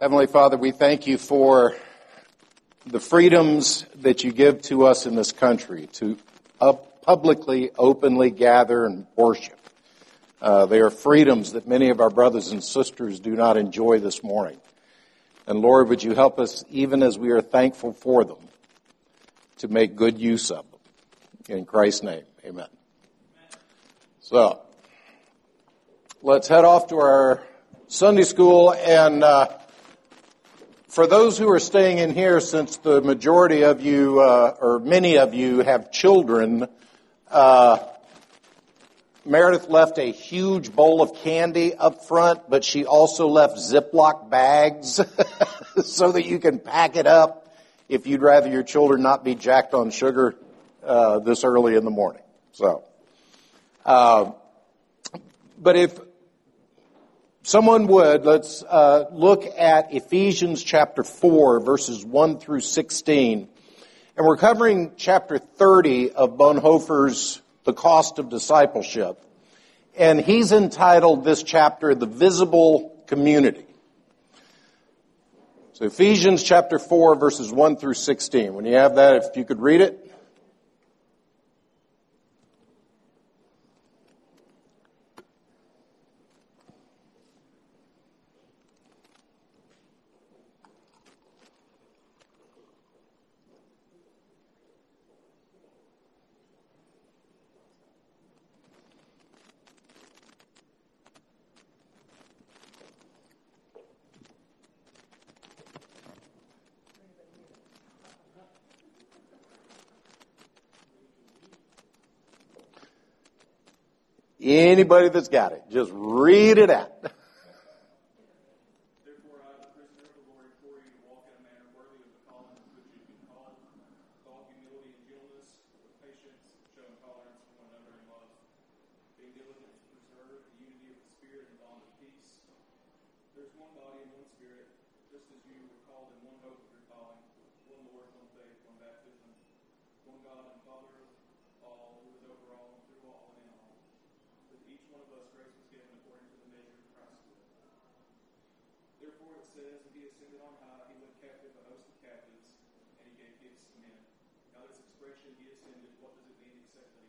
Heavenly Father, we thank you for the freedoms that you give to us in this country to publicly, openly gather and worship. Uh, they are freedoms that many of our brothers and sisters do not enjoy this morning. And Lord, would you help us, even as we are thankful for them, to make good use of them. In Christ's name, amen. So, let's head off to our Sunday school and uh, for those who are staying in here, since the majority of you, uh, or many of you, have children, uh, Meredith left a huge bowl of candy up front, but she also left Ziploc bags so that you can pack it up if you'd rather your children not be jacked on sugar uh, this early in the morning. So, uh, but if someone would, let's uh, look at Ephesians chapter 4, verses 1 through 16. And we're covering chapter 30 of Bonhoeffer's The Cost of Discipleship. And he's entitled this chapter, The Visible Community. So Ephesians chapter 4, verses 1 through 16. When you have that, if you could read it. Anybody that's got it, just read it out.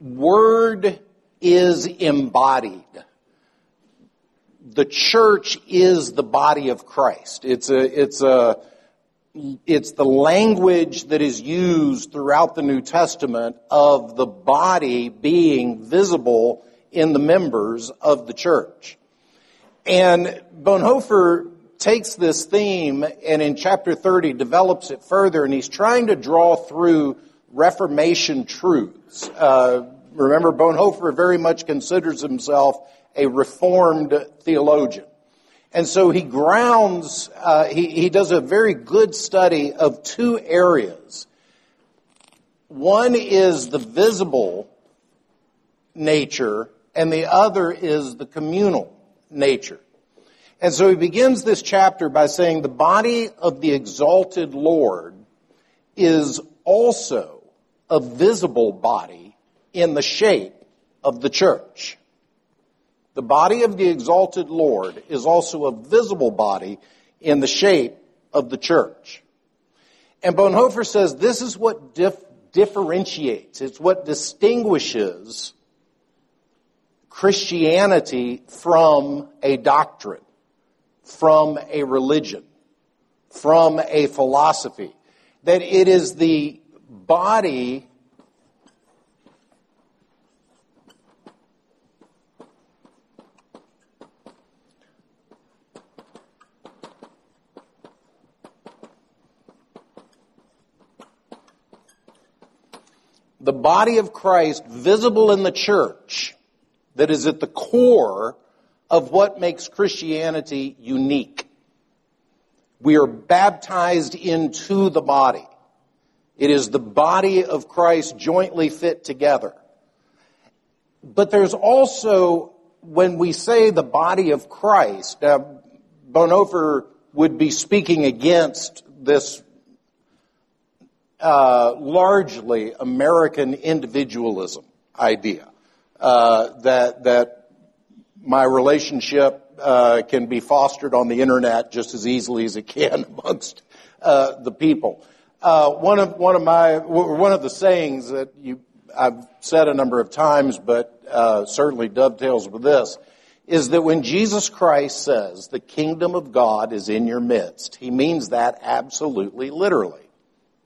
word is embodied. The church is the body of Christ. It's a, it's a, it's the language that is used throughout the New Testament of the body being visible in the members of the church. And Bonhoeffer takes this theme and in chapter 30 develops it further and he's trying to draw through Reformation truths. Uh, remember, Bonhoeffer very much considers himself a Reformed theologian. And so he grounds, uh, he, he does a very good study of two areas. One is the visible nature, and the other is the communal nature. And so he begins this chapter by saying the body of the exalted Lord is also a visible body in the shape of the church. The body of the exalted Lord is also a visible body in the shape of the church. And Bonhoeffer says this is what dif- differentiates, it's what distinguishes Christianity from a doctrine from a religion. from a philosophy. That it is the body the body of Christ visible in the church that is at the core of what makes Christianity unique. We are baptized into the body. It is the body of Christ jointly fit together. But there's also, when we say the body of Christ, now Bonhoeffer would be speaking against this uh, largely American individualism idea uh, that that my relationship uh, can be fostered on the internet just as easily as it can amongst uh, the people. Uh, one of one of my one of the sayings that you I've said a number of times, but uh, certainly dovetails with this, is that when Jesus Christ says the kingdom of God is in your midst, he means that absolutely literally.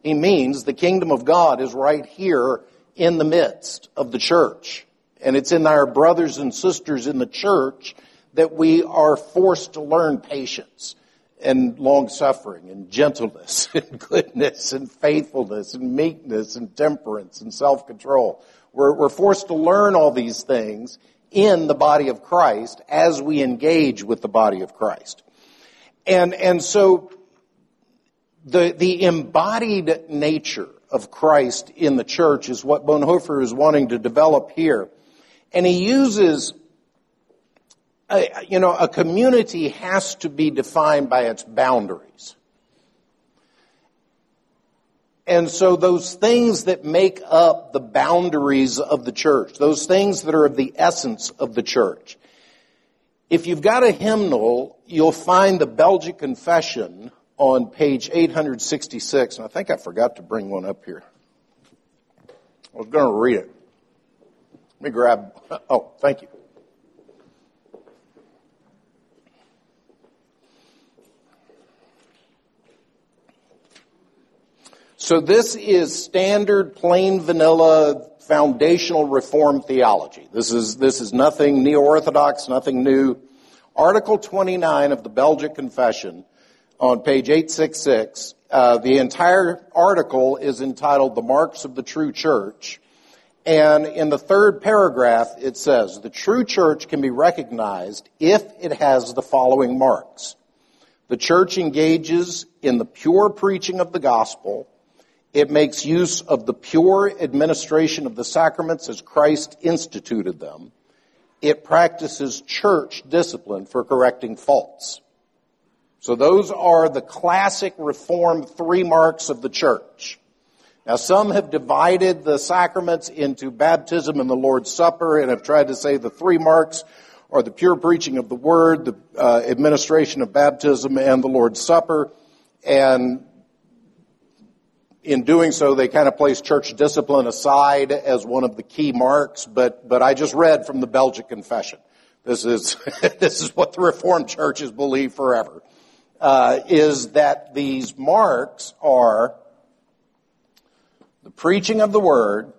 He means the kingdom of God is right here in the midst of the church. And it's in our brothers and sisters in the church that we are forced to learn patience and long suffering and gentleness and goodness and faithfulness and meekness and temperance and self control. We're, we're forced to learn all these things in the body of Christ as we engage with the body of Christ. And, and so the, the embodied nature of Christ in the church is what Bonhoeffer is wanting to develop here. And he uses, Uh, you know, a community has to be defined by its boundaries. And so those things that make up the boundaries of the church, those things that are of the essence of the church. If you've got a hymnal, you'll find the Belgic Confession on page 866, and I think I forgot to bring one up here. I was going to read it. Let me grab, oh, thank you. So this is standard, plain vanilla, foundational reform theology. This is, this is nothing neo-orthodox, nothing new. Article 29 of the Belgic Confession on page 866. Uh, the entire article is entitled The Marks of the True Church. And in the third paragraph, it says, the true church can be recognized if it has the following marks. The church engages in the pure preaching of the gospel. It makes use of the pure administration of the sacraments as Christ instituted them. It practices church discipline for correcting faults. So those are the classic Reformed three marks of the church. Now some have divided the sacraments into baptism and the Lord's Supper and have tried to say the three marks are the pure preaching of the word, the uh, administration of baptism, and the Lord's Supper. And in doing so, they kind of place church discipline aside as one of the key marks, but, but I just read from the Belgic Confession. This is, this is what the Reformed churches believe forever uh, is that these marks are the preaching of the word,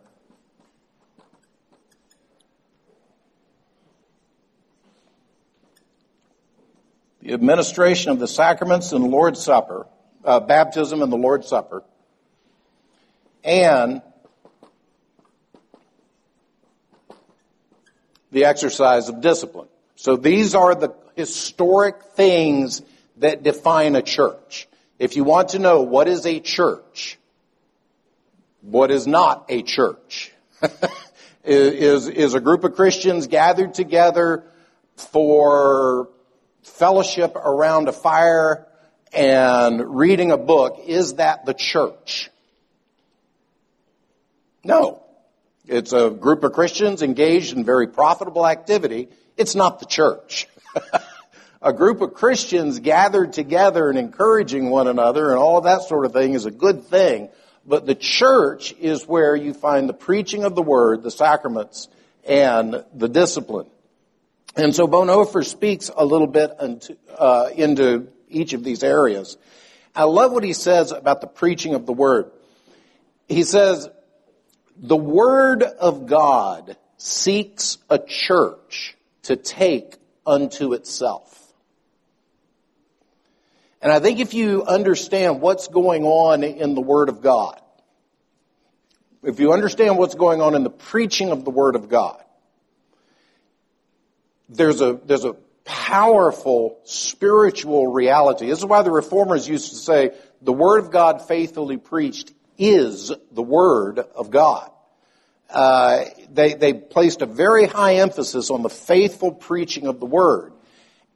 the administration of the sacraments and Lord's Supper, uh, baptism and the Lord's Supper, and the exercise of discipline. So these are the historic things that define a church. If you want to know what is a church, what is not a church, is, is a group of Christians gathered together for fellowship around a fire and reading a book. Is that the church? No. It's a group of Christians engaged in very profitable activity. It's not the church. a group of Christians gathered together and encouraging one another and all that sort of thing is a good thing. But the church is where you find the preaching of the word, the sacraments, and the discipline. And so Bonhoeffer speaks a little bit into, uh, into each of these areas. I love what he says about the preaching of the word. He says, the word of God seeks a church to take unto itself. And I think if you understand what's going on in the Word of God, if you understand what's going on in the preaching of the Word of God, there's a, there's a powerful spiritual reality. This is why the reformers used to say the Word of God faithfully preached is the Word of God. Uh, they, they placed a very high emphasis on the faithful preaching of the Word.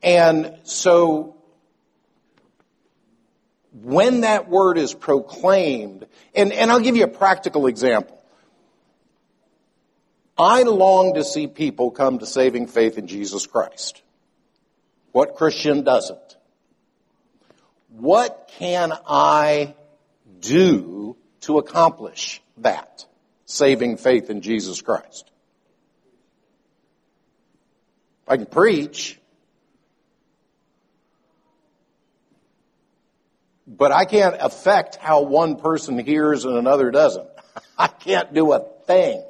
And so when that word is proclaimed, and, and I'll give you a practical example. I long to see people come to saving faith in Jesus Christ. What Christian doesn't? What can I do to accomplish that? Saving faith in Jesus Christ. I can preach. But I can't affect how one person hears and another doesn't. I can't do a thing.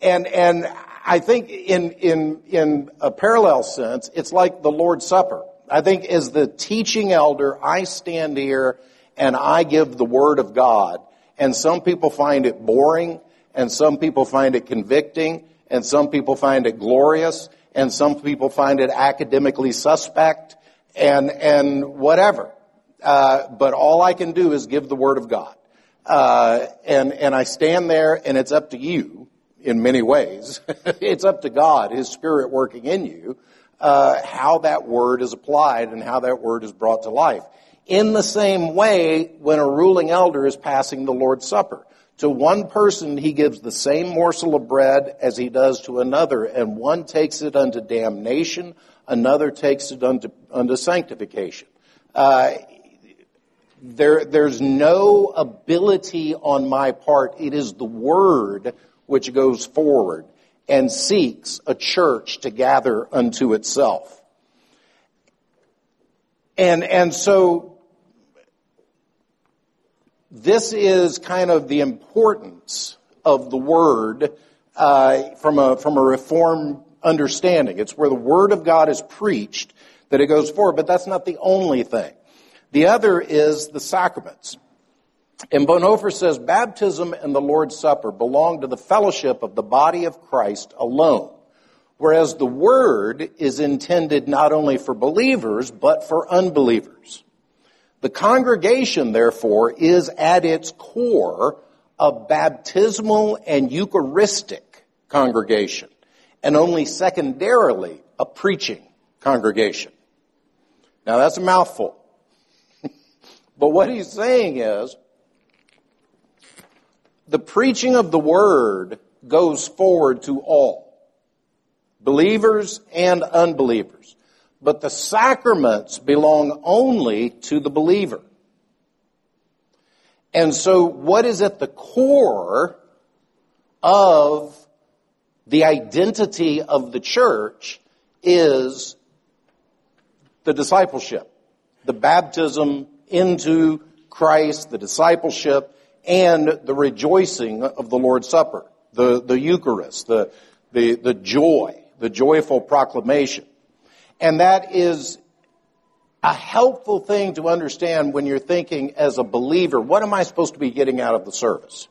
And, and I think in, in, in a parallel sense, it's like the Lord's Supper. I think as the teaching elder, I stand here and I give the Word of God. And some people find it boring, and some people find it convicting, and some people find it glorious, and some people find it academically suspect, and, and whatever. Uh, but all I can do is give the Word of God. Uh, and, and I stand there, and it's up to you in many ways. it's up to God, His Spirit working in you, uh, how that word is applied and how that word is brought to life. In the same way, when a ruling elder is passing the Lord's Supper, to one person he gives the same morsel of bread as he does to another, and one takes it unto damnation, another takes it unto, unto sanctification. Uh, there, there's no ability on my part. It is the word which goes forward and seeks a church to gather unto itself. And, and so this is kind of the importance of the word uh, from a from a reform understanding. It's where the word of God is preached that it goes forward, but that's not the only thing. The other is the sacraments. And Bonhoeffer says baptism and the Lord's Supper belong to the fellowship of the body of Christ alone, whereas the word is intended not only for believers, but for unbelievers. The congregation, therefore, is at its core a baptismal and Eucharistic congregation, and only secondarily a preaching congregation. Now that's a mouthful. but what he's saying is, the preaching of the word goes forward to all, believers and unbelievers. But the sacraments belong only to the believer. And so what is at the core of the identity of the church is the discipleship, the baptism into Christ, the discipleship, and the rejoicing of the Lord's Supper, the, the Eucharist, the, the, the joy, the joyful proclamation. And that is a helpful thing to understand when you're thinking as a believer, what am I supposed to be getting out of the service?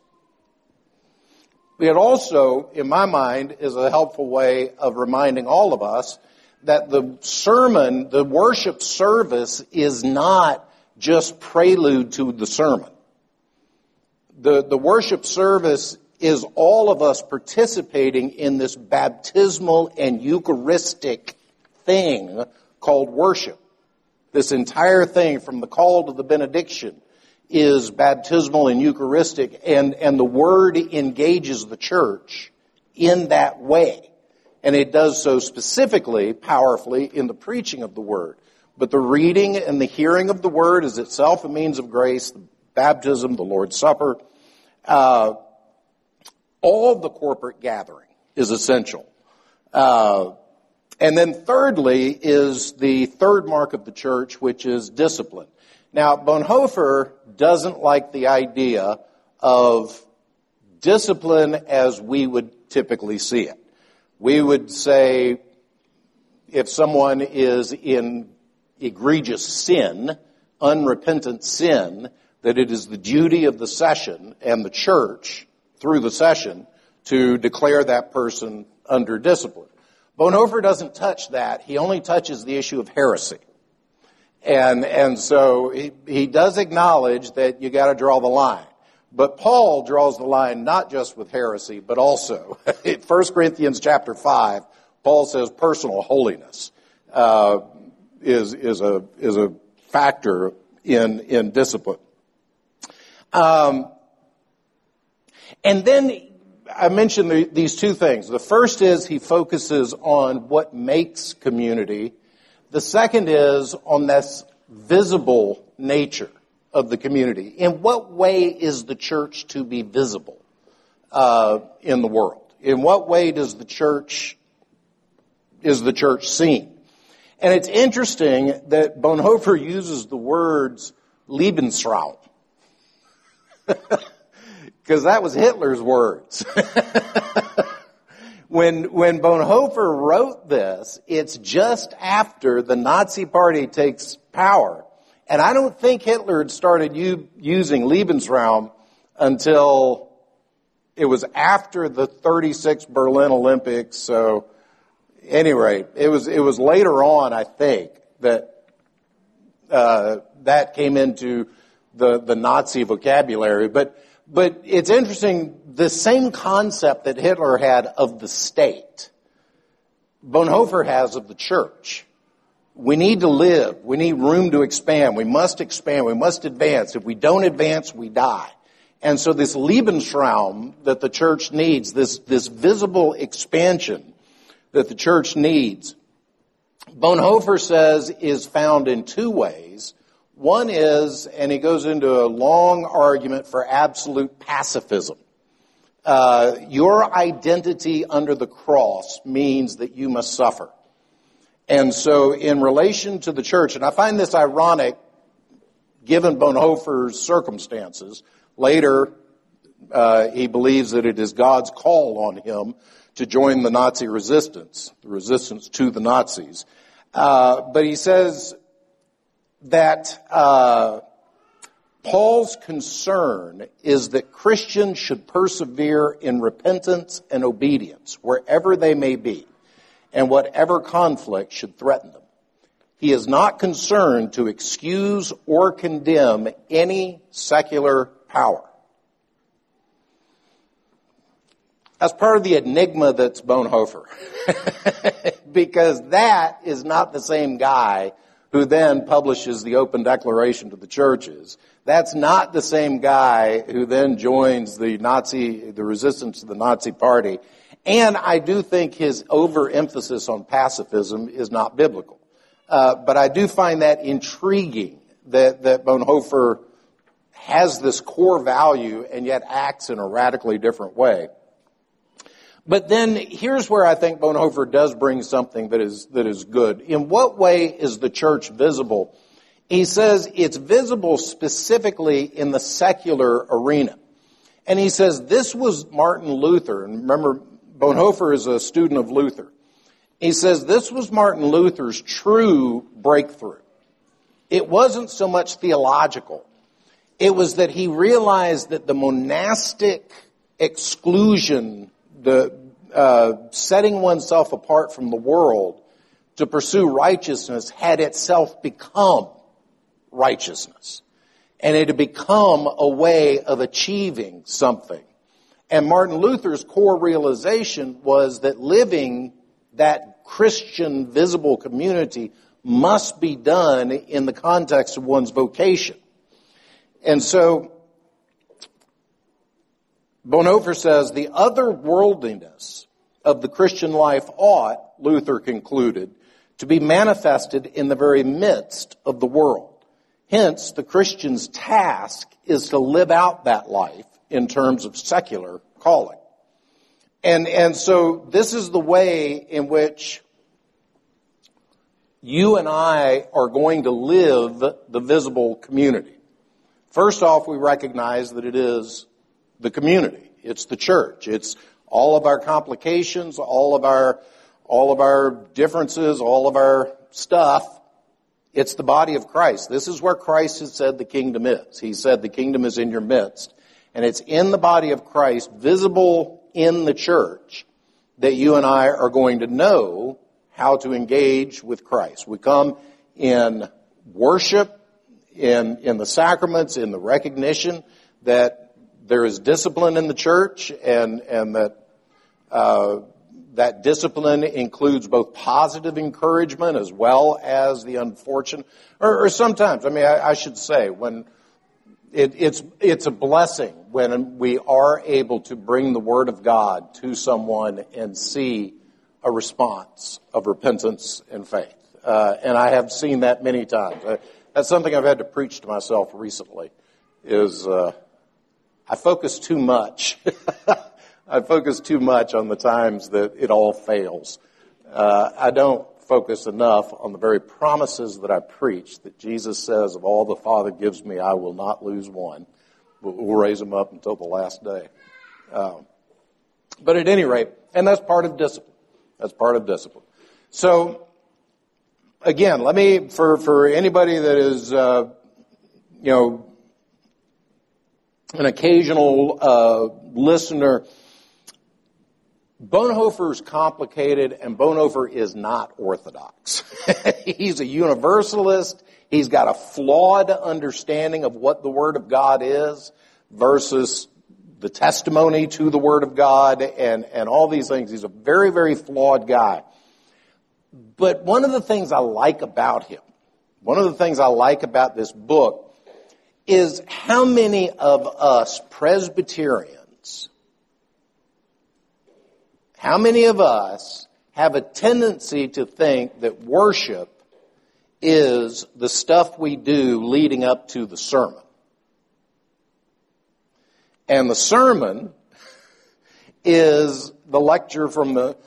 It also, in my mind, is a helpful way of reminding all of us that the sermon, the worship service is not just prelude to the sermon the, the worship service is all of us participating in this baptismal and Eucharistic thing called worship. This entire thing from the call to the benediction is baptismal and Eucharistic and, and the word engages the church in that way. And it does so specifically, powerfully in the preaching of the word. But the reading and the hearing of the word is itself a means of grace. The baptism, the Lord's Supper, uh, all the corporate gathering is essential. Uh, And then thirdly is the third mark of the church, which is discipline. Now, Bonhoeffer doesn't like the idea of discipline as we would typically see it. We would say if someone is in egregious sin, unrepentant sin, that it is the duty of the session and the church through the session to declare that person under discipline. Bonhoeffer doesn't touch that. He only touches the issue of heresy. And, and so he, he does acknowledge that you gotta draw the line. But Paul draws the line not just with heresy, but also, in 1 Corinthians chapter 5, Paul says personal holiness, uh, is, is a, is a factor in, in discipline. Um, and then I mentioned the, these two things. The first is he focuses on what makes community. The second is on this visible nature of the community. In what way is the church to be visible uh, in the world? In what way does the church is the church seen? And it's interesting that Bonhoeffer uses the words Lebensraum. because that was Hitler's words. when, when Bonhoeffer wrote this, it's just after the Nazi party takes power. And I don't think Hitler had started u- using Lebensraum until it was after the 36 Berlin Olympics. So, anyway, it was, it was later on, I think, that, uh, that came into the, the Nazi vocabulary. But, but it's interesting, the same concept that Hitler had of the state, Bonhoeffer has of the church. We need to live. We need room to expand. We must expand. We must advance. If we don't advance, we die. And so this Lebensraum that the church needs, this, this visible expansion that the church needs, Bonhoeffer says is found in two ways. One is, and he goes into a long argument for absolute pacifism. Uh, your identity under the cross means that you must suffer. And so, in relation to the church, and I find this ironic given Bonhoeffer's circumstances, later uh, he believes that it is God's call on him to join the Nazi resistance, the resistance to the Nazis. Uh, but he says that uh, Paul's concern is that Christians should persevere in repentance and obedience wherever they may be, and whatever conflict should threaten them. He is not concerned to excuse or condemn any secular power. That's part of the enigma that's Bonhoeffer. because that is not the same guy who then publishes the open declaration to the churches. That's not the same guy who then joins the Nazi, the resistance to the Nazi party. And I do think his overemphasis on pacifism is not biblical. Uh, but I do find that intriguing that, that Bonhoeffer has this core value and yet acts in a radically different way. But then here's where I think Bonhoeffer does bring something that is, that is good. In what way is the church visible? He says it's visible specifically in the secular arena. And he says this was Martin Luther, and remember, Bonhoeffer is a student of Luther. He says this was Martin Luther's true breakthrough. It wasn't so much theological. It was that he realized that the monastic exclusion the uh, setting oneself apart from the world to pursue righteousness had itself become righteousness. And it had become a way of achieving something. And Martin Luther's core realization was that living that Christian visible community must be done in the context of one's vocation. And so Bonhoeffer says the otherworldliness of the Christian life ought, Luther concluded, to be manifested in the very midst of the world. Hence, the Christian's task is to live out that life in terms of secular calling. And, and so this is the way in which you and I are going to live the visible community. First off, we recognize that it is the community. It's the church. It's all of our complications, all of our, all of our differences, all of our stuff. It's the body of Christ. This is where Christ has said the kingdom is. He said the kingdom is in your midst. And it's in the body of Christ, visible in the church, that you and I are going to know how to engage with Christ. We come in worship, in, in the sacraments, in the recognition that there is discipline in the church and, and that, uh, that discipline includes both positive encouragement as well as the unfortunate, or, or sometimes, I mean, I, I should say, when it, it's, it's a blessing when we are able to bring the Word of God to someone and see a response of repentance and faith. Uh, and I have seen that many times. That's something I've had to preach to myself recently. Is uh, I focus too much. I focus too much on the times that it all fails. Uh, I don't focus enough on the very promises that I preach. That Jesus says, "Of all the Father gives me, I will not lose one. We'll raise them up until the last day." Um, but at any rate, and that's part of discipline. That's part of discipline. So, again, let me, for, for anybody that is, uh, you know, an occasional uh, listener, Bonhoeffer is complicated and Bonhoeffer is not orthodox. He's a universalist. He's got a flawed understanding of what the Word of God is versus the testimony to the Word of God and, and all these things. He's a very, very flawed guy. But one of the things I like about him, one of the things I like about this book is how many of us Presbyterians, how many of us have a tendency to think that worship is the stuff we do leading up to the sermon. And the sermon is the lecture from the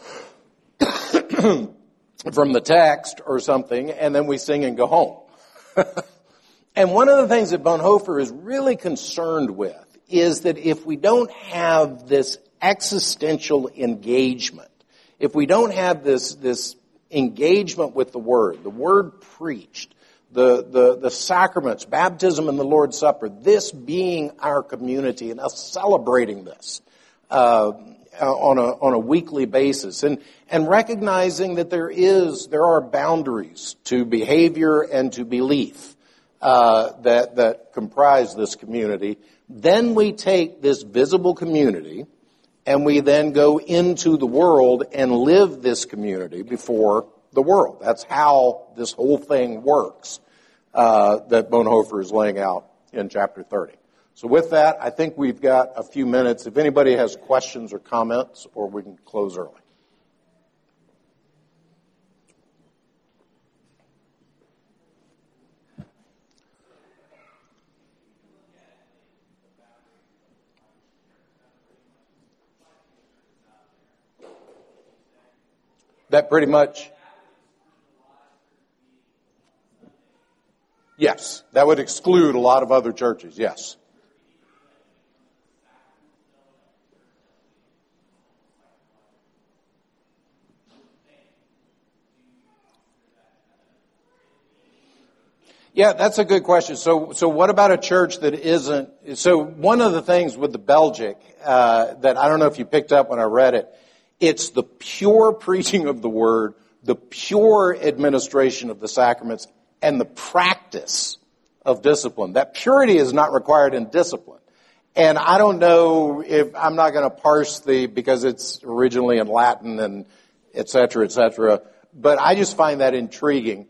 from the text or something, and then we sing and go home. and one of the things that Bonhoeffer is really concerned with is that if we don't have this existential engagement, if we don't have this, this engagement with the Word, the Word preached, the, the, the sacraments, baptism and the Lord's Supper, this being our community and us celebrating this uh, on, a, on a weekly basis and, and recognizing that there is, there are boundaries to behavior and to belief uh, that, that comprise this community. Then we take this visible community and we then go into the world and live this community before the world. That's how this whole thing works uh, that Bonhoeffer is laying out in chapter 30. So with that, I think we've got a few minutes. If anybody has questions or comments, or we can close early. That pretty much Yes, that would exclude a lot of other churches, yes. Yeah, that's a good question. So, so what about a church that isn't? So, one of the things with the Belgic uh, that I don't know if you picked up when I read it, it's the pure preaching of the word, the pure administration of the sacraments, and the practice of discipline. That purity is not required in discipline. And I don't know if I'm not going to parse the because it's originally in Latin and et cetera, et cetera. But I just find that intriguing.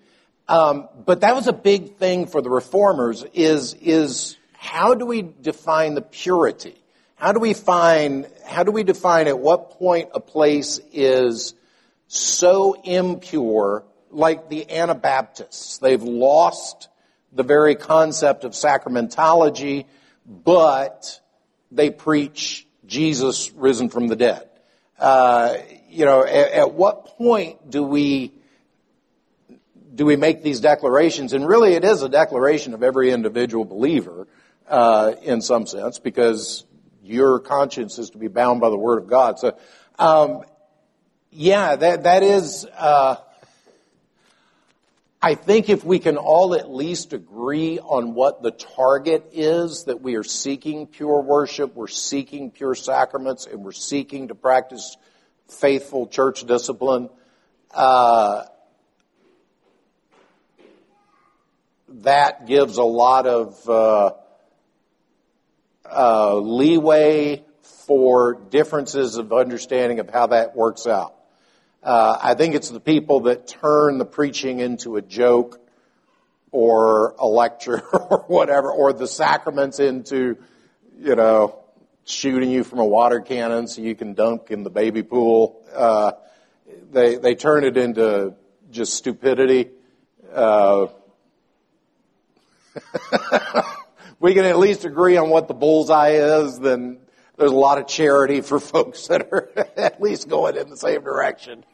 Um, but that was a big thing for the reformers. Is is how do we define the purity? How do we find? How do we define at what point a place is so impure like the Anabaptists. They've lost the very concept of sacramentology, but they preach Jesus risen from the dead. Uh, you know, at, at, what point do we do we make these declarations? And really, it is a declaration of every individual believer uh, in some sense, because your conscience is to be bound by the Word of God. So, um, yeah, that that is. Uh, I think if we can all at least agree on what the target is, that we are seeking pure worship, we're seeking pure sacraments, and we're seeking to practice faithful church discipline, uh, that gives a lot of uh, uh, leeway for differences of understanding of how that works out. Uh, I think it's the people that turn the preaching into a joke or a lecture or whatever, or the sacraments into, you know, shooting you from a water cannon so you can dunk in the baby pool. Uh, they they turn it into just stupidity. Uh, we can at least agree on what the bullseye is, then there's a lot of charity for folks that are at least going in the same direction.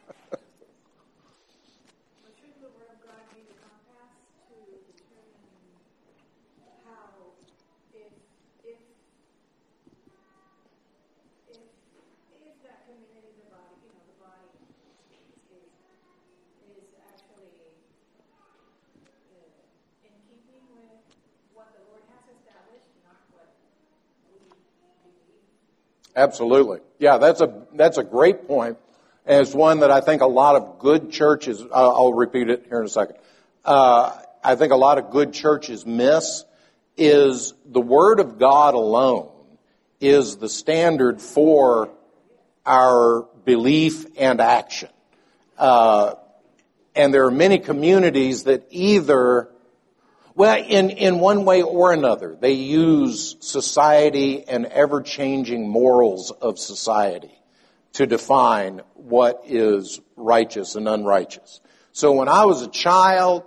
Absolutely. Yeah, that's a, that's a great point. And it's one that I think a lot of good churches, I'll, I'll repeat it here in a second. Uh, I think a lot of good churches miss is the Word of God alone is the standard for our belief and action. Uh, and there are many communities that either well, in, in one way or another, they use society and ever changing morals of society to define what is righteous and unrighteous. So when I was a child,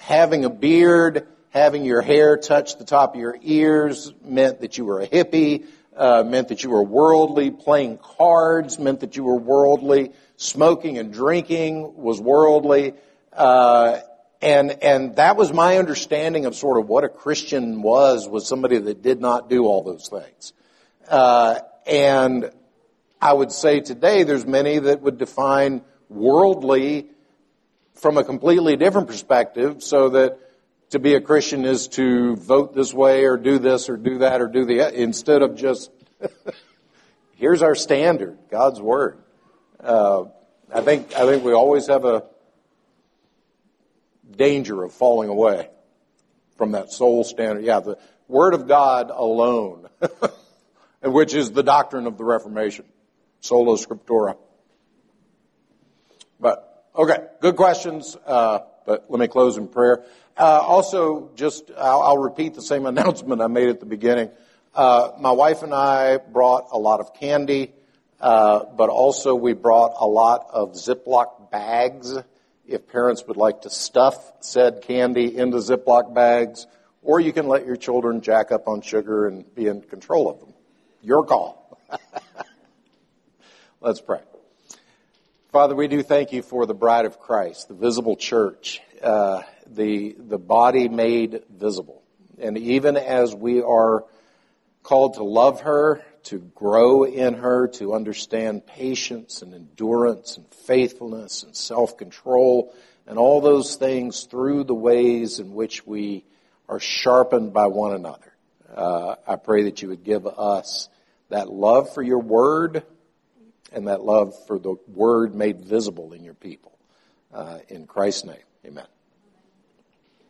having a beard, having your hair touch the top of your ears meant that you were a hippie, uh, meant that you were worldly, playing cards meant that you were worldly, smoking and drinking was worldly, uh, and, and that was my understanding of sort of what a Christian was, was somebody that did not do all those things. Uh, and I would say today there's many that would define worldly from a completely different perspective so that to be a Christian is to vote this way or do this or do that or do the, instead of just, here's our standard, God's Word. Uh, I think, I think we always have a, danger of falling away from that sole standard. Yeah, the Word of God alone, which is the doctrine of the Reformation, sola scriptura. But, okay, good questions, uh, but let me close in prayer. Uh, also, just, I'll, I'll, repeat the same announcement I made at the beginning. Uh, my wife and I brought a lot of candy, uh, but also we brought a lot of Ziploc bags if parents would like to stuff said candy into Ziploc bags, or you can let your children jack up on sugar and be in control of them. Your call. Let's pray. Father, we do thank you for the bride of Christ, the visible church, uh, the, the body made visible. And even as we are called to love her, to grow in her, to understand patience and endurance and faithfulness and self-control and all those things through the ways in which we are sharpened by one another. Uh, I pray that you would give us that love for your word and that love for the word made visible in your people. Uh, in Christ's name, amen.